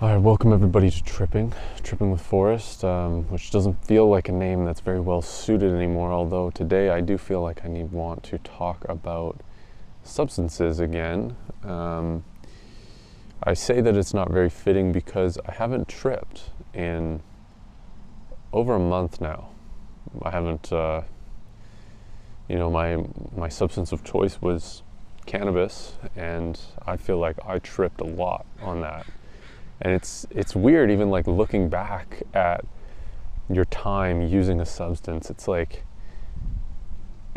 All right, welcome everybody to Tripping, Tripping with Forrest, um, which doesn't feel like a name that's very well suited anymore. Although today I do feel like I need want to talk about substances again. Um, I say that it's not very fitting because I haven't tripped in over a month now. I haven't, uh, you know, my my substance of choice was cannabis, and I feel like I tripped a lot on that and it's it's weird even like looking back at your time using a substance it's like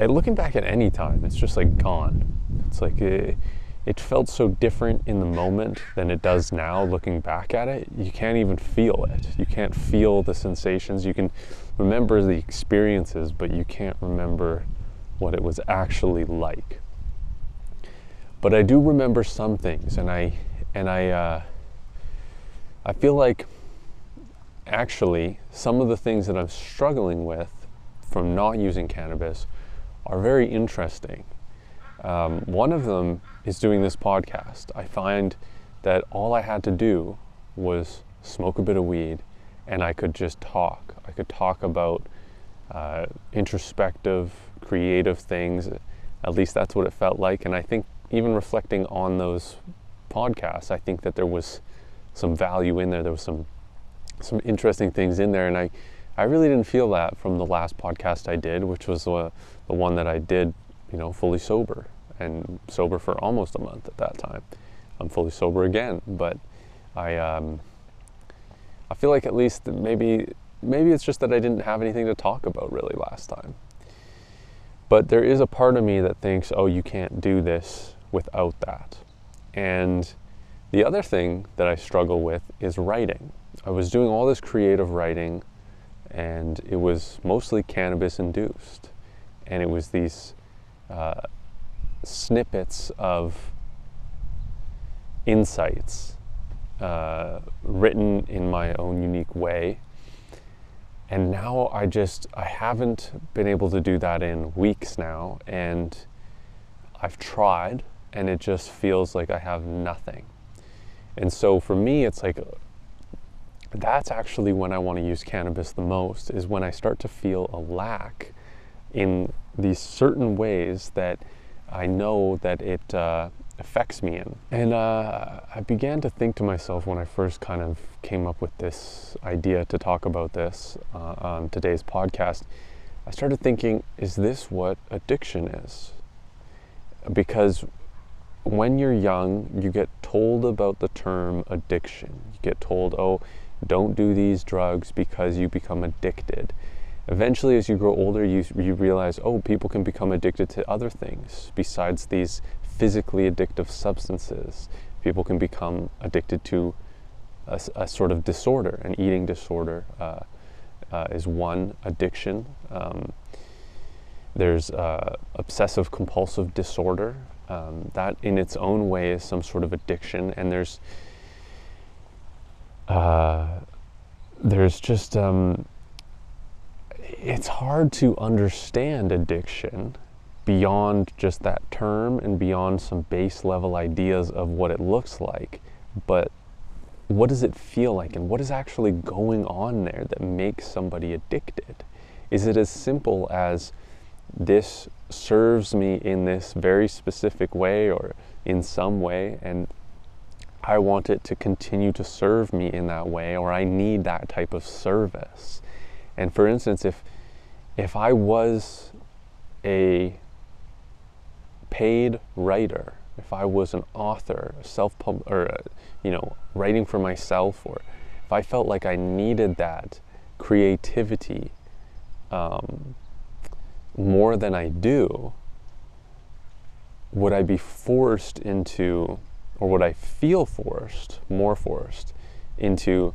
and looking back at any time it's just like gone. It's like it, it felt so different in the moment than it does now looking back at it. You can't even feel it. You can't feel the sensations. You can remember the experiences but you can't remember what it was actually like. But i do remember some things and i and i uh, I feel like actually some of the things that I'm struggling with from not using cannabis are very interesting. Um, one of them is doing this podcast. I find that all I had to do was smoke a bit of weed and I could just talk. I could talk about uh, introspective, creative things. At least that's what it felt like. And I think even reflecting on those podcasts, I think that there was some value in there. There was some some interesting things in there, and I I really didn't feel that from the last podcast I did, which was uh, the one that I did, you know, fully sober and sober for almost a month at that time. I'm fully sober again, but I um, I feel like at least maybe maybe it's just that I didn't have anything to talk about really last time. But there is a part of me that thinks, oh, you can't do this without that, and the other thing that I struggle with is writing. I was doing all this creative writing, and it was mostly cannabis induced. And it was these uh, snippets of insights uh, written in my own unique way. And now I just, I haven't been able to do that in weeks now. And I've tried, and it just feels like I have nothing. And so for me, it's like that's actually when I want to use cannabis the most, is when I start to feel a lack in these certain ways that I know that it uh, affects me in. And uh, I began to think to myself when I first kind of came up with this idea to talk about this uh, on today's podcast, I started thinking, is this what addiction is? Because when you're young, you get told about the term addiction. You get told, oh, don't do these drugs because you become addicted. Eventually, as you grow older, you, you realize, oh, people can become addicted to other things besides these physically addictive substances. People can become addicted to a, a sort of disorder, an eating disorder uh, uh, is one addiction. Um, there's uh, obsessive compulsive disorder, um, that in its own way is some sort of addiction and there's uh, there's just um, it's hard to understand addiction beyond just that term and beyond some base level ideas of what it looks like but what does it feel like and what is actually going on there that makes somebody addicted? Is it as simple as this serves me in this very specific way or in some way and I want it to continue to serve me in that way or I need that type of service. And for instance, if if I was a paid writer, if I was an author, self pub or uh, you know, writing for myself or if I felt like I needed that creativity um, more than I do, would I be forced into, or would I feel forced, more forced, into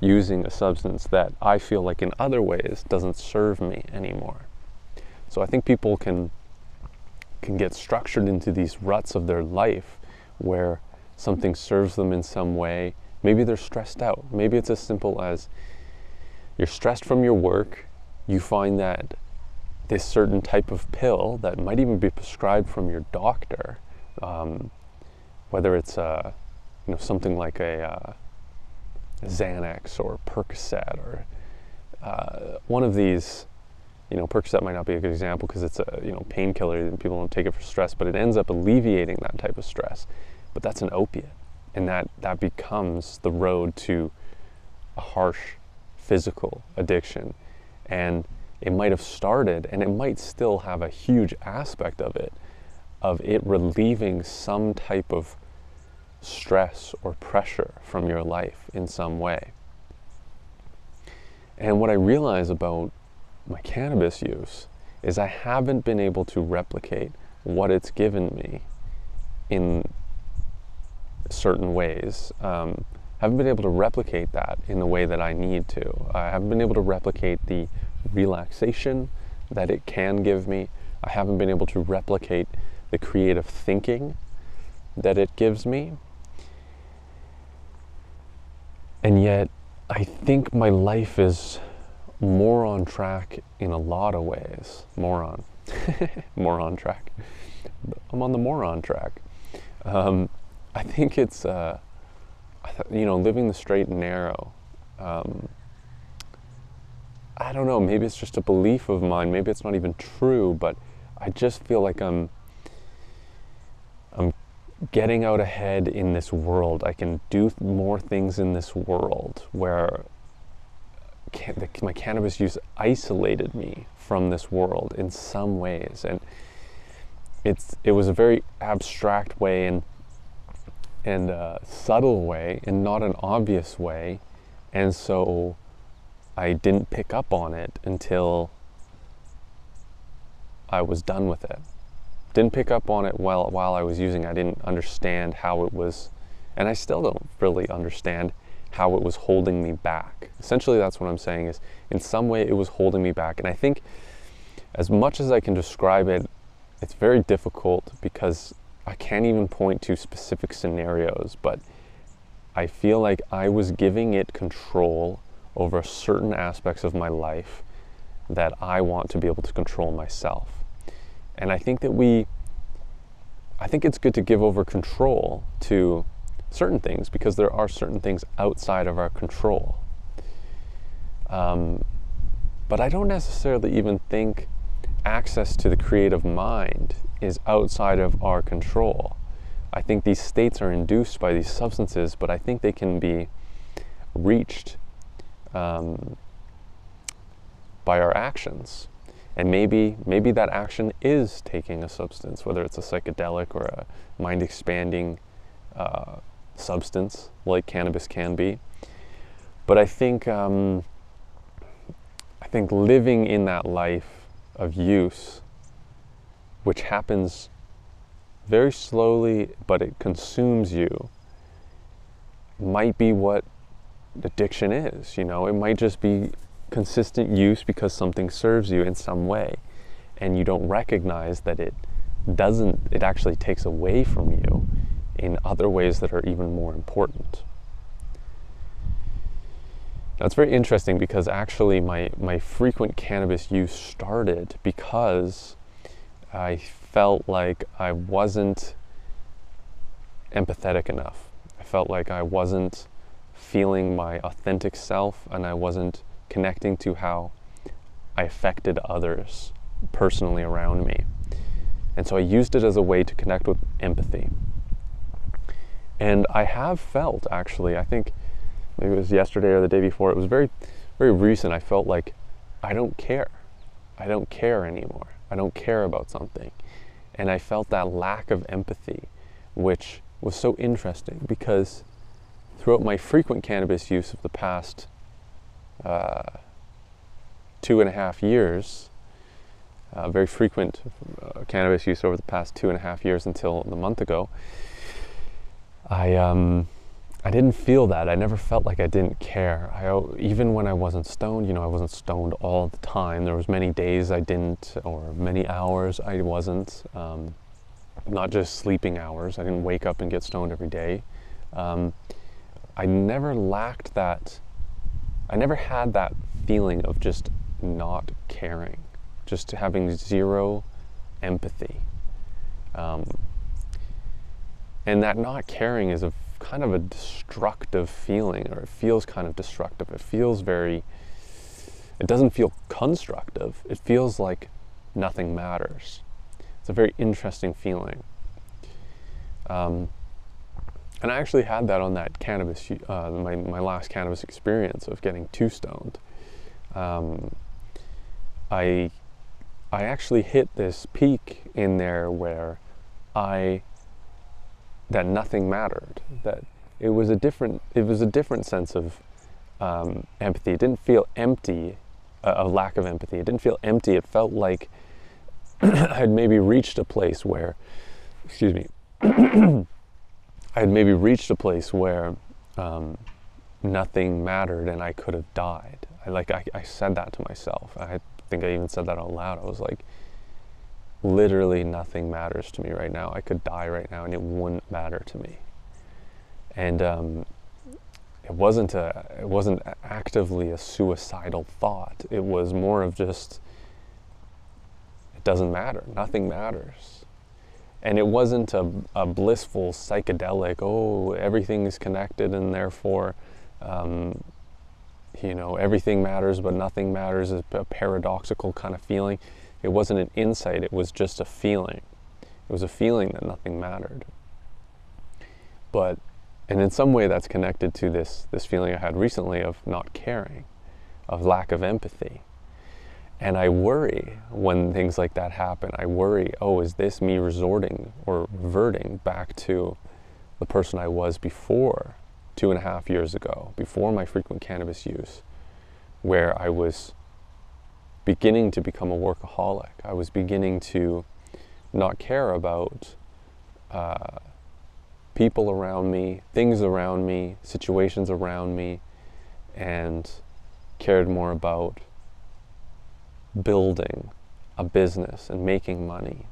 using a substance that I feel like in other ways doesn't serve me anymore? So I think people can can get structured into these ruts of their life where something serves them in some way. Maybe they're stressed out. Maybe it's as simple as you're stressed from your work, you find that this certain type of pill that might even be prescribed from your doctor, um, whether it's uh, you know something like a uh, Xanax or Percocet or uh, one of these. You know, Percocet might not be a good example because it's a you know painkiller and people don't take it for stress, but it ends up alleviating that type of stress. But that's an opiate, and that that becomes the road to a harsh physical addiction, and it might have started, and it might still have a huge aspect of it, of it relieving some type of stress or pressure from your life in some way. And what I realize about my cannabis use is I haven't been able to replicate what it's given me in certain ways. Um, haven't been able to replicate that in the way that I need to. I haven't been able to replicate the relaxation that it can give me. I haven't been able to replicate the creative thinking that it gives me. And yet, I think my life is more on track in a lot of ways. More on. more on track. I'm on the more on track. Um, I think it's, uh, you know, living the straight and narrow. Um, I don't know, maybe it's just a belief of mine, maybe it's not even true, but I just feel like I'm I'm getting out ahead in this world. I can do more things in this world where can, the, my cannabis use isolated me from this world in some ways, and it's it was a very abstract way and and subtle way, and not an obvious way, and so I didn't pick up on it until I was done with it. Didn't pick up on it while while I was using. I didn't understand how it was, and I still don't really understand how it was holding me back. Essentially, that's what I'm saying. Is in some way it was holding me back, and I think as much as I can describe it, it's very difficult because I can't even point to specific scenarios, but I feel like I was giving it control over certain aspects of my life that I want to be able to control myself. And I think that we, I think it's good to give over control to certain things because there are certain things outside of our control. Um, but I don't necessarily even think access to the creative mind is outside of our control. I think these states are induced by these substances, but I think they can be reached um, by our actions. And maybe, maybe that action is taking a substance, whether it's a psychedelic or a mind expanding uh, substance like cannabis can be. But I think, um, I think living in that life of use, which happens very slowly, but it consumes you, might be what addiction is. You know, it might just be consistent use because something serves you in some way, and you don't recognize that it doesn't, it actually takes away from you in other ways that are even more important. Now, it's very interesting because actually my, my frequent cannabis use started because I felt like I wasn't empathetic enough. I felt like I wasn't feeling my authentic self and I wasn't connecting to how I affected others personally around me. And so I used it as a way to connect with empathy. And I have felt actually, I think maybe it was yesterday or the day before, it was very, very recent. I felt like I don't care. I don't care anymore. I don't care about something. And I felt that lack of empathy, which was so interesting because throughout my frequent cannabis use of the past uh, two and a half years, uh, very frequent uh, cannabis use over the past two and a half years until the month ago, I um, I didn't feel that. I never felt like I didn't care. I even when I wasn't stoned, you know, I wasn't stoned all the time. There was many days I didn't, or many hours I wasn't. Um, not just sleeping hours. I didn't wake up and get stoned every day. Um, I never lacked that, I never had that feeling of just not caring, just having zero empathy. Um, and that not caring is a kind of a destructive feeling, or it feels kind of destructive. It feels very, it doesn't feel constructive. It feels like nothing matters. It's a very interesting feeling. Um, and I actually had that on that cannabis, uh, my, my last cannabis experience of getting too stoned. Um, I, I actually hit this peak in there where I, that nothing mattered, that it was a different, it was a different sense of um, empathy. It didn't feel empty, uh, a lack of empathy. It didn't feel empty. It felt like I had maybe reached a place where, excuse me, I had maybe reached a place where um, nothing mattered and I could have died. I like I, I said that to myself. I think I even said that out loud. I was like, literally nothing matters to me right now. I could die right now and it wouldn't matter to me. And um, it wasn't a it wasn't actively a suicidal thought. It was more of just it doesn't matter. Nothing matters and it wasn't a, a, blissful psychedelic oh everything's connected and therefore um, you know everything matters but nothing matters a, paradoxical kind of feeling. It wasn't an insight it was just a feeling. It was a feeling that nothing mattered. But and in some way that's connected to this this feeling i had recently of not caring of lack of empathy and I worry when things like that happen. I worry, oh, is this me resorting or reverting back to the person I was before two and a half years ago, before my frequent cannabis use, where I was beginning to become a workaholic. I was beginning to not care about uh, people around me, things around me, situations around me, and cared more about building a business and making money.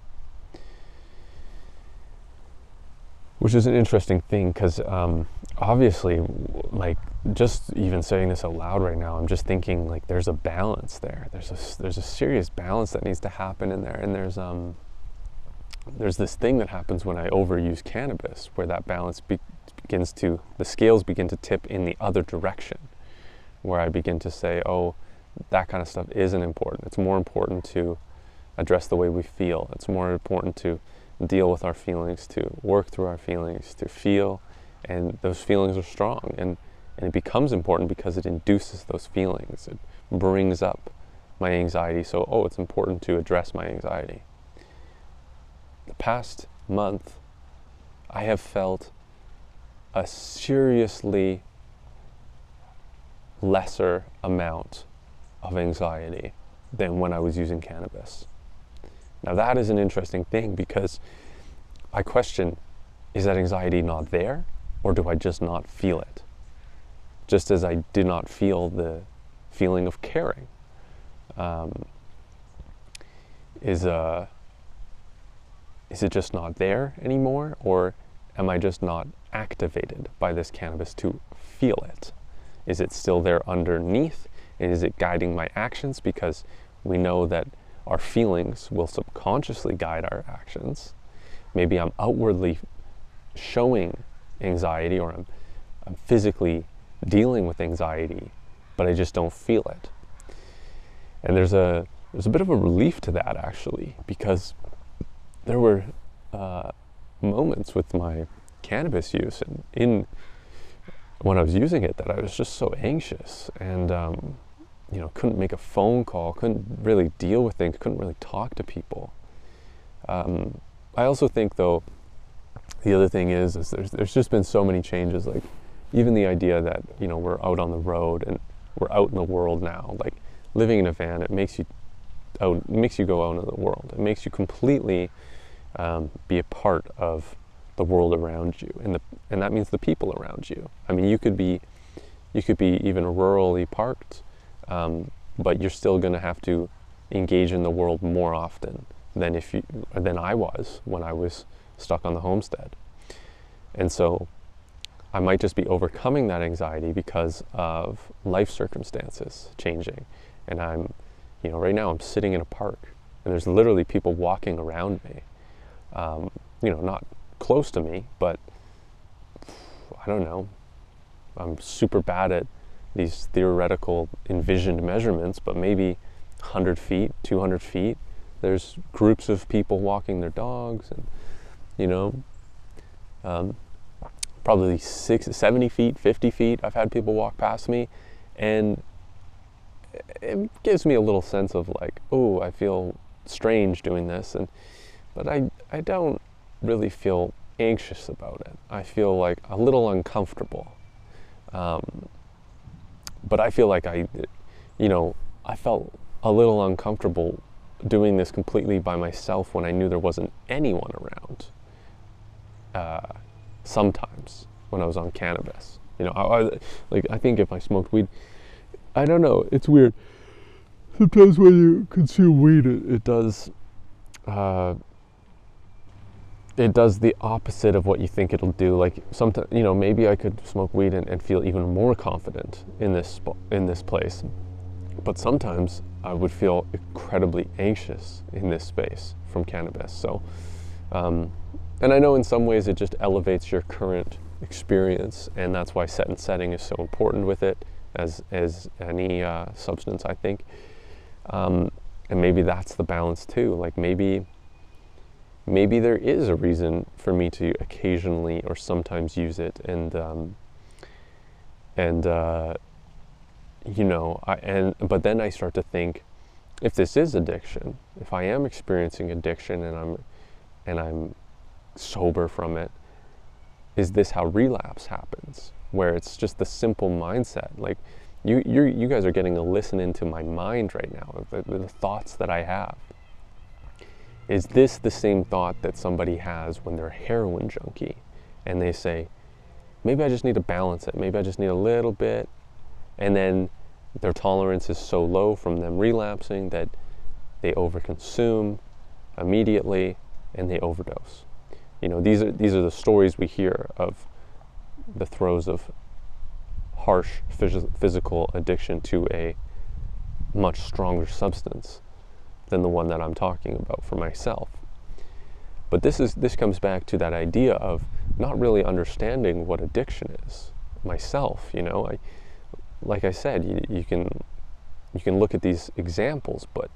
Which is an interesting thing because um, obviously, like, just even saying this out loud right now, I'm just thinking like there's a balance there. There's a there's a serious balance that needs to happen in there, and there's um there's this thing that happens when I overuse cannabis, where that balance be- begins to the scales begin to tip in the other direction, where I begin to say, oh, that kind of stuff isn't important. It's more important to address the way we feel. It's more important to deal with our feelings, to work through our feelings, to feel, and those feelings are strong. And, and it becomes important because it induces those feelings. It brings up my anxiety. So, oh, it's important to address my anxiety. The past month, I have felt a seriously lesser amount of anxiety than when I was using cannabis. Now, that is an interesting thing because I question is that anxiety not there or do I just not feel it? Just as I did not feel the feeling of caring. Um, is, uh, is it just not there anymore or am I just not activated by this cannabis to feel it? Is it still there underneath is it guiding my actions? Because we know that our feelings will subconsciously guide our actions. Maybe I'm outwardly showing anxiety or I'm, I'm physically dealing with anxiety, but I just don't feel it. And there's a there's a bit of a relief to that actually, because there were uh, moments with my cannabis use and in when I was using it that I was just so anxious and um, you know, couldn't make a phone call, couldn't really deal with things, couldn't really talk to people. Um, I also think, though, the other thing is, is there's, there's just been so many changes. Like, even the idea that, you know, we're out on the road and we're out in the world now. Like, living in a van, it makes you out, it makes you go out into the world. It makes you completely um, be a part of the world around you, and the, and that means the people around you. I mean, you could be, you could be even rurally parked um, but you're still going to have to engage in the world more often than if you than I was when I was stuck on the homestead. And so I might just be overcoming that anxiety because of life circumstances changing. And I'm, you know, right now I'm sitting in a park and there's literally people walking around me. Um, you know, not close to me, but I don't know, I'm super bad at these theoretical envisioned measurements, but maybe 100 feet, 200 feet, there's groups of people walking their dogs, and you know, um, probably six, 70 feet, 50 feet. I've had people walk past me, and it gives me a little sense of like, oh, I feel strange doing this, and but I I don't really feel anxious about it. I feel like a little uncomfortable. Um, but I feel like I, you know, I felt a little uncomfortable doing this completely by myself when I knew there wasn't anyone around. Uh, sometimes when I was on cannabis, you know, I, I, like I think if I smoked weed, I don't know, it's weird. Sometimes when you consume weed, it, it does. Uh, it does the opposite of what you think it'll do. Like sometimes, you know, maybe I could smoke weed and, and feel even more confident in this in this place. But sometimes I would feel incredibly anxious in this space from cannabis. So, um, and I know in some ways it just elevates your current experience, and that's why set and setting is so important with it, as as any uh, substance, I think. Um, and maybe that's the balance too. Like maybe maybe there is a reason for me to occasionally or sometimes use it and um, and uh, you know I, and but then I start to think if this is addiction if I am experiencing addiction and I'm and I'm sober from it is this how relapse happens? Where it's just the simple mindset like you you guys are getting a listen into my mind right now the, the thoughts that I have is this the same thought that somebody has when they're a heroin junkie? And they say, maybe I just need to balance it, maybe I just need a little bit, and then their tolerance is so low from them relapsing that they overconsume immediately and they overdose. You know, these are these are the stories we hear of the throes of harsh phys- physical addiction to a much stronger substance than the one that I'm talking about for myself. But this is this comes back to that idea of not really understanding what addiction is myself. You know, I, like I said, you, you can you can look at these examples, but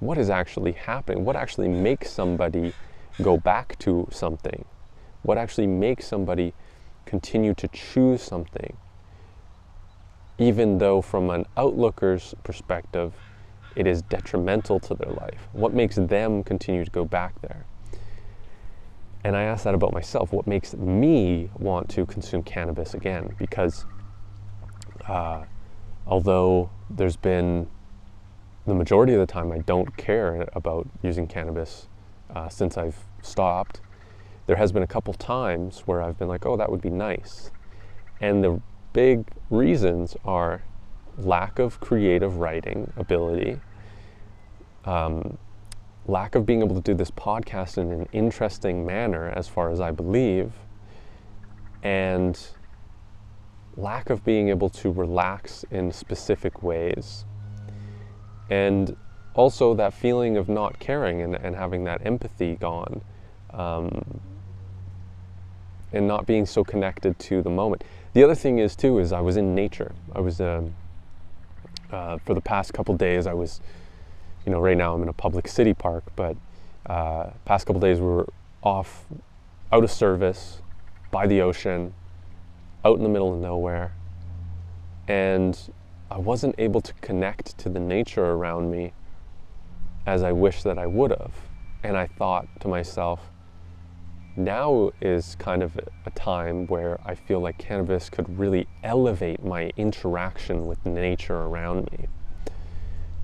what is actually happening? What actually makes somebody go back to something? What actually makes somebody continue to choose something, even though from an outlooker's perspective, it is detrimental to their life? What makes them continue to go back there? And I ask that about myself. What makes me want to consume cannabis again? Because uh, although there's been the majority of the time I don't care about using cannabis uh, since I've stopped, there has been a couple times where I've been like, oh, that would be nice. And the big reasons are lack of creative writing ability, um, lack of being able to do this podcast in an interesting manner, as far as I believe, and lack of being able to relax in specific ways. And also that feeling of not caring and, and having that empathy gone. Um, and not being so connected to the moment. The other thing is too is I was in nature. I was um, uh, for the past couple days, I was, you know, right now I'm in a public city park, but uh, past couple days we were off, out of service, by the ocean, out in the middle of nowhere, and I wasn't able to connect to the nature around me as I wish that I would have. And I thought to myself, now is kind of a time where I feel like cannabis could really elevate my interaction with nature around me.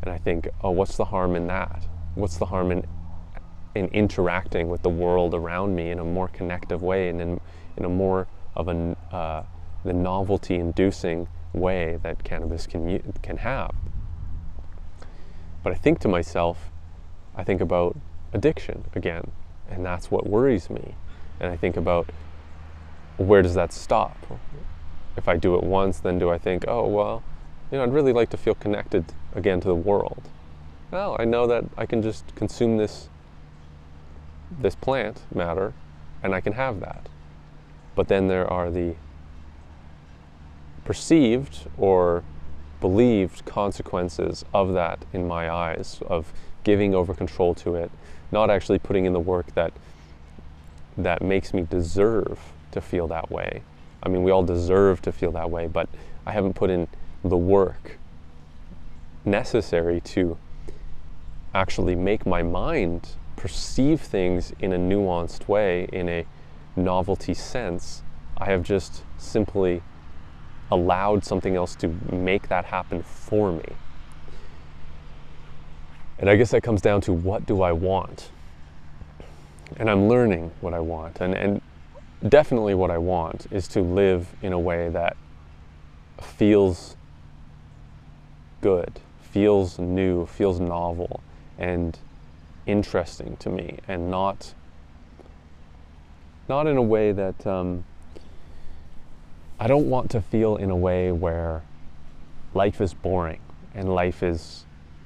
And I think, oh, what's the harm in that? What's the harm in, in interacting with the world around me in a more connective way and in, in a more of a uh, the novelty inducing way that cannabis can, can have? But I think to myself, I think about addiction again, and that's what worries me. And I think about where does that stop? If I do it once, then do I think, oh, well, you know, I'd really like to feel connected again to the world. Well, I know that I can just consume this this plant matter and I can have that. But then there are the perceived or believed consequences of that in my eyes, of giving over control to it, not actually putting in the work that that makes me deserve to feel that way. I mean, we all deserve to feel that way, but I haven't put in the work necessary to actually make my mind perceive things in a nuanced way, in a novelty sense. I have just simply allowed something else to make that happen for me. And I guess that comes down to what do I want? And I'm learning what I want. And, and definitely what I want is to live in a way that feels good, feels new, feels novel, and interesting to me, and not not in a way that um, I don't want to feel in a way where life is boring and life is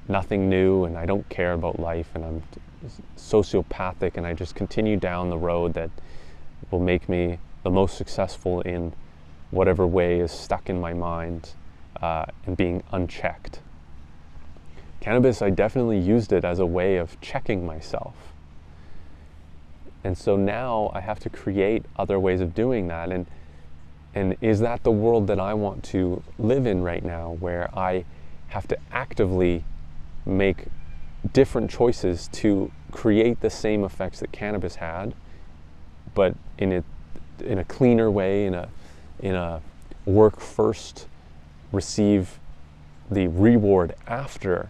nothing new and I don't care about life and I'm sociopathic and I just continue down the road that will make me the most successful in whatever way is stuck in my mind uh, and being unchecked. Cannabis, I definitely used it as a way of checking myself. And so now I have to create other ways of doing that. And and is that the world that I want to live in right now, where I have to actively make different choices to create the same effects that cannabis had, but in a, in a cleaner way, in a, in a work first, receive the reward after,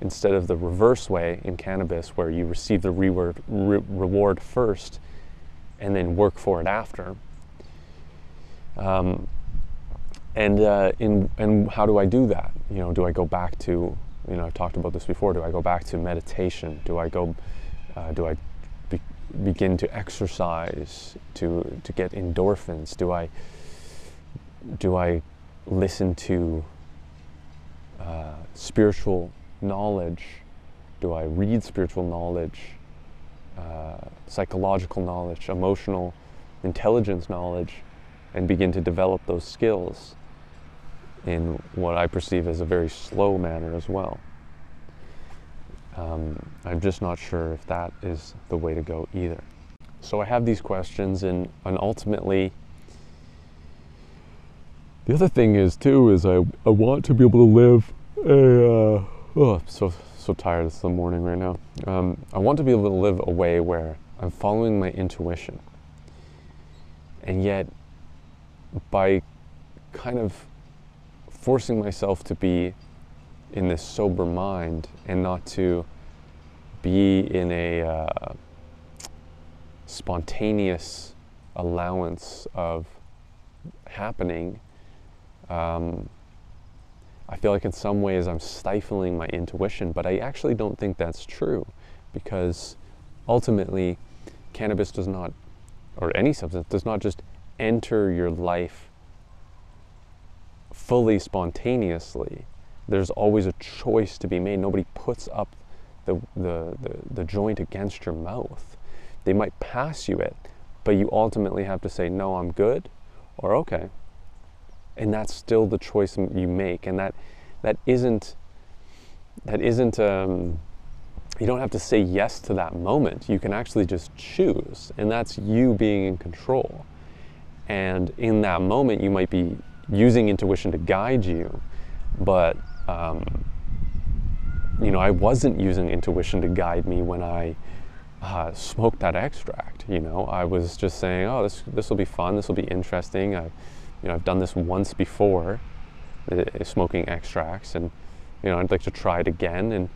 instead of the reverse way in cannabis, where you receive the reward, re- reward first and then work for it after. Um, and uh, in and how do I do that? You know, do I go back to you know I've talked about this before. Do I go back to meditation? Do I go? Uh, do I be, begin to exercise to to get endorphins? Do I do I listen to uh, spiritual knowledge? Do I read spiritual knowledge, uh, psychological knowledge, emotional intelligence knowledge? and begin to develop those skills in what I perceive as a very slow manner as well. Um, I'm just not sure if that is the way to go either. So I have these questions, and, and ultimately, the other thing is too is I, I want to be able to live a uh, oh I'm so so tired it's the morning right now. Um, I want to be able to live a way where I'm following my intuition, and yet by kind of forcing myself to be in this sober mind and not to be in a uh, spontaneous allowance of happening, um, I feel like in some ways I'm stifling my intuition, but I actually don't think that's true because ultimately cannabis does not, or any substance, does not just enter your life fully spontaneously. There's always a choice to be made. Nobody puts up the, the, the, the, joint against your mouth. They might pass you it, but you ultimately have to say, no, I'm good, or okay. And that's still the choice you make. And that, that isn't, that isn't, um, you don't have to say yes to that moment. You can actually just choose. And that's you being in control. And in that moment, you might be using intuition to guide you, but um, you know, I wasn't using intuition to guide me when I uh, smoked that extract. You know, I was just saying, "Oh, this this will be fun. This will be interesting." I, you know, I've done this once before, uh, smoking extracts, and you know, I'd like to try it again. And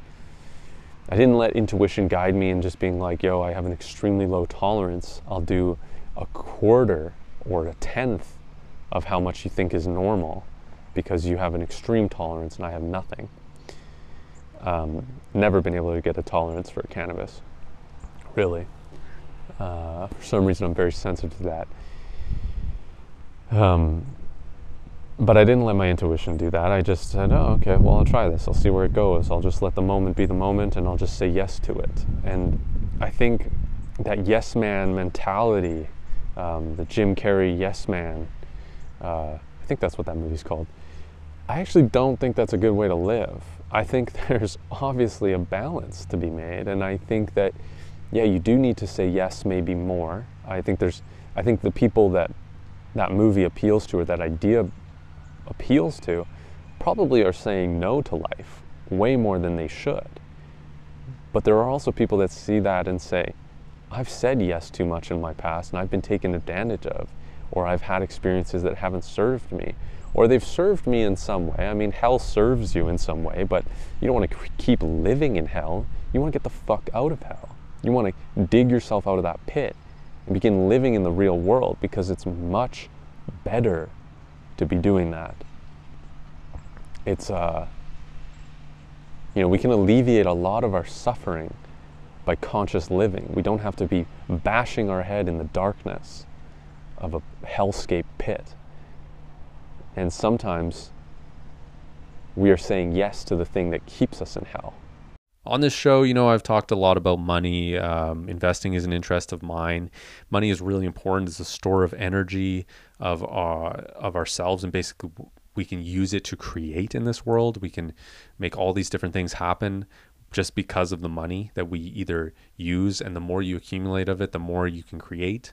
I didn't let intuition guide me and just being like, "Yo, I have an extremely low tolerance. I'll do a quarter or a tenth of how much you think is normal because you have an extreme tolerance and I have nothing. Um, never been able to get a tolerance for cannabis, really. Uh, for some reason, I'm very sensitive to that. Um, but I didn't let my intuition do that. I just said, oh, okay, well, I'll try this. I'll see where it goes. I'll just let the moment be the moment and I'll just say yes to it. And I think that yes man mentality um, the Jim Carrey yes man uh, I think that's what that movie's called. I actually don't think that's a good way to live. I think there's obviously a balance to be made, and I think that yeah, you do need to say yes, maybe more. I think there's, I think the people that that movie appeals to or that idea appeals to probably are saying no to life way more than they should. But there are also people that see that and say, I've said yes too much in my past and I've been taken advantage of, or I've had experiences that haven't served me, or they've served me in some way. I mean, hell serves you in some way, but you don't want to keep living in hell. You want to get the fuck out of hell. You want to dig yourself out of that pit and begin living in the real world because it's much better to be doing that. It's, uh, you know, we can alleviate a lot of our suffering by conscious living. We don't have to be bashing our head in the darkness of a hellscape pit. And sometimes we are saying yes to the thing that keeps us in hell on this show, you know, I've talked a lot about money. Um, investing is an interest of mine. Money is really important. It's a store of energy of our, uh, of ourselves, and basically, we can use it to create in this world. We can make all these different things happen just because of the money that we either use, and the more you accumulate of it, the more you can create.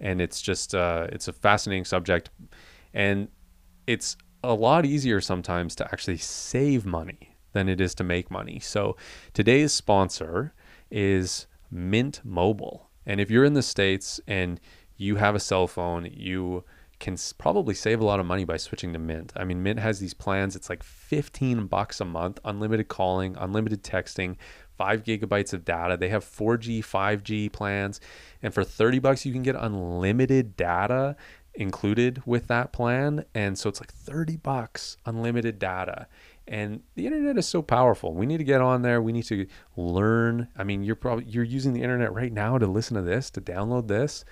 And it's just uh, it's a fascinating subject, and it's a lot easier sometimes to actually save money than it is to make money. So today's sponsor is Mint Mobile. And if you're in the States and you have a cell phone, you can probably save a lot of money by switching to Mint. I mean, Mint has these plans. It's like 15 bucks a month, unlimited calling, unlimited texting, five gigabytes of data. They have 4G, 5G plans. And for 30 bucks, you can get unlimited data included with that plan. And so it's like 30 bucks, unlimited data. And the internet is so powerful. We need to get on there. We need to learn. I mean, you're probably you're using the internet right now to listen to this, to download this.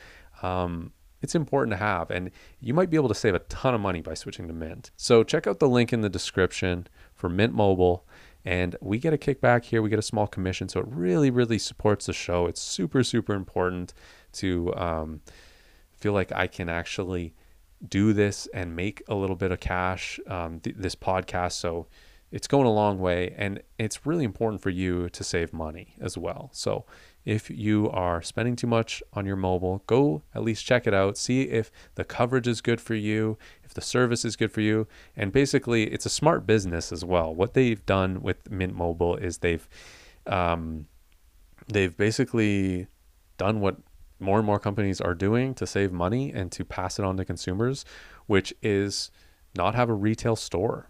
Um, it's important to have, and you might be able to save a ton of money by switching to Mint. So check out the link in the description for Mint Mobile, and we get a kickback here. We get a small commission, so it really, really supports the show. It's super, super important to um, feel like I can actually do this and make a little bit of cash um, th- this podcast so it's going a long way and it's really important for you to save money as well so if you are spending too much on your mobile go at least check it out see if the coverage is good for you if the service is good for you and basically it's a smart business as well what they've done with mint mobile is they've um, they've basically done what more and more companies are doing to save money and to pass it on to consumers, which is not have a retail store.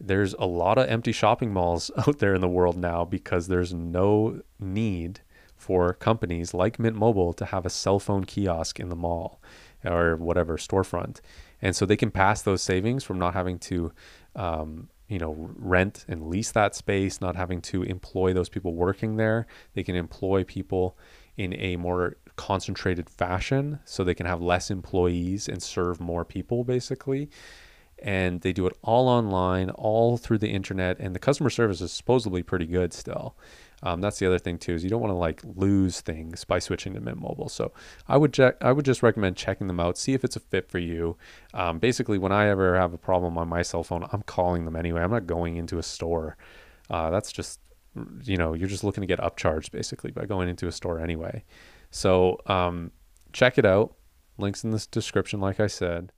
There's a lot of empty shopping malls out there in the world now because there's no need for companies like Mint Mobile to have a cell phone kiosk in the mall or whatever storefront. And so they can pass those savings from not having to, um, you know, rent and lease that space, not having to employ those people working there. They can employ people in a more concentrated fashion so they can have less employees and serve more people basically and they do it all online all through the internet and the customer service is supposedly pretty good still um, that's the other thing too is you don't want to like lose things by switching to mint mobile. So i would check i would just recommend checking them out see if it's a fit for you. Um, basically when i ever have a problem on my cell phone i'm calling them anyway. I'm not going into a store. Uh, that's just you know you're just looking to get upcharged basically by going into a store anyway. So um, check it out. Links in the description, like I said.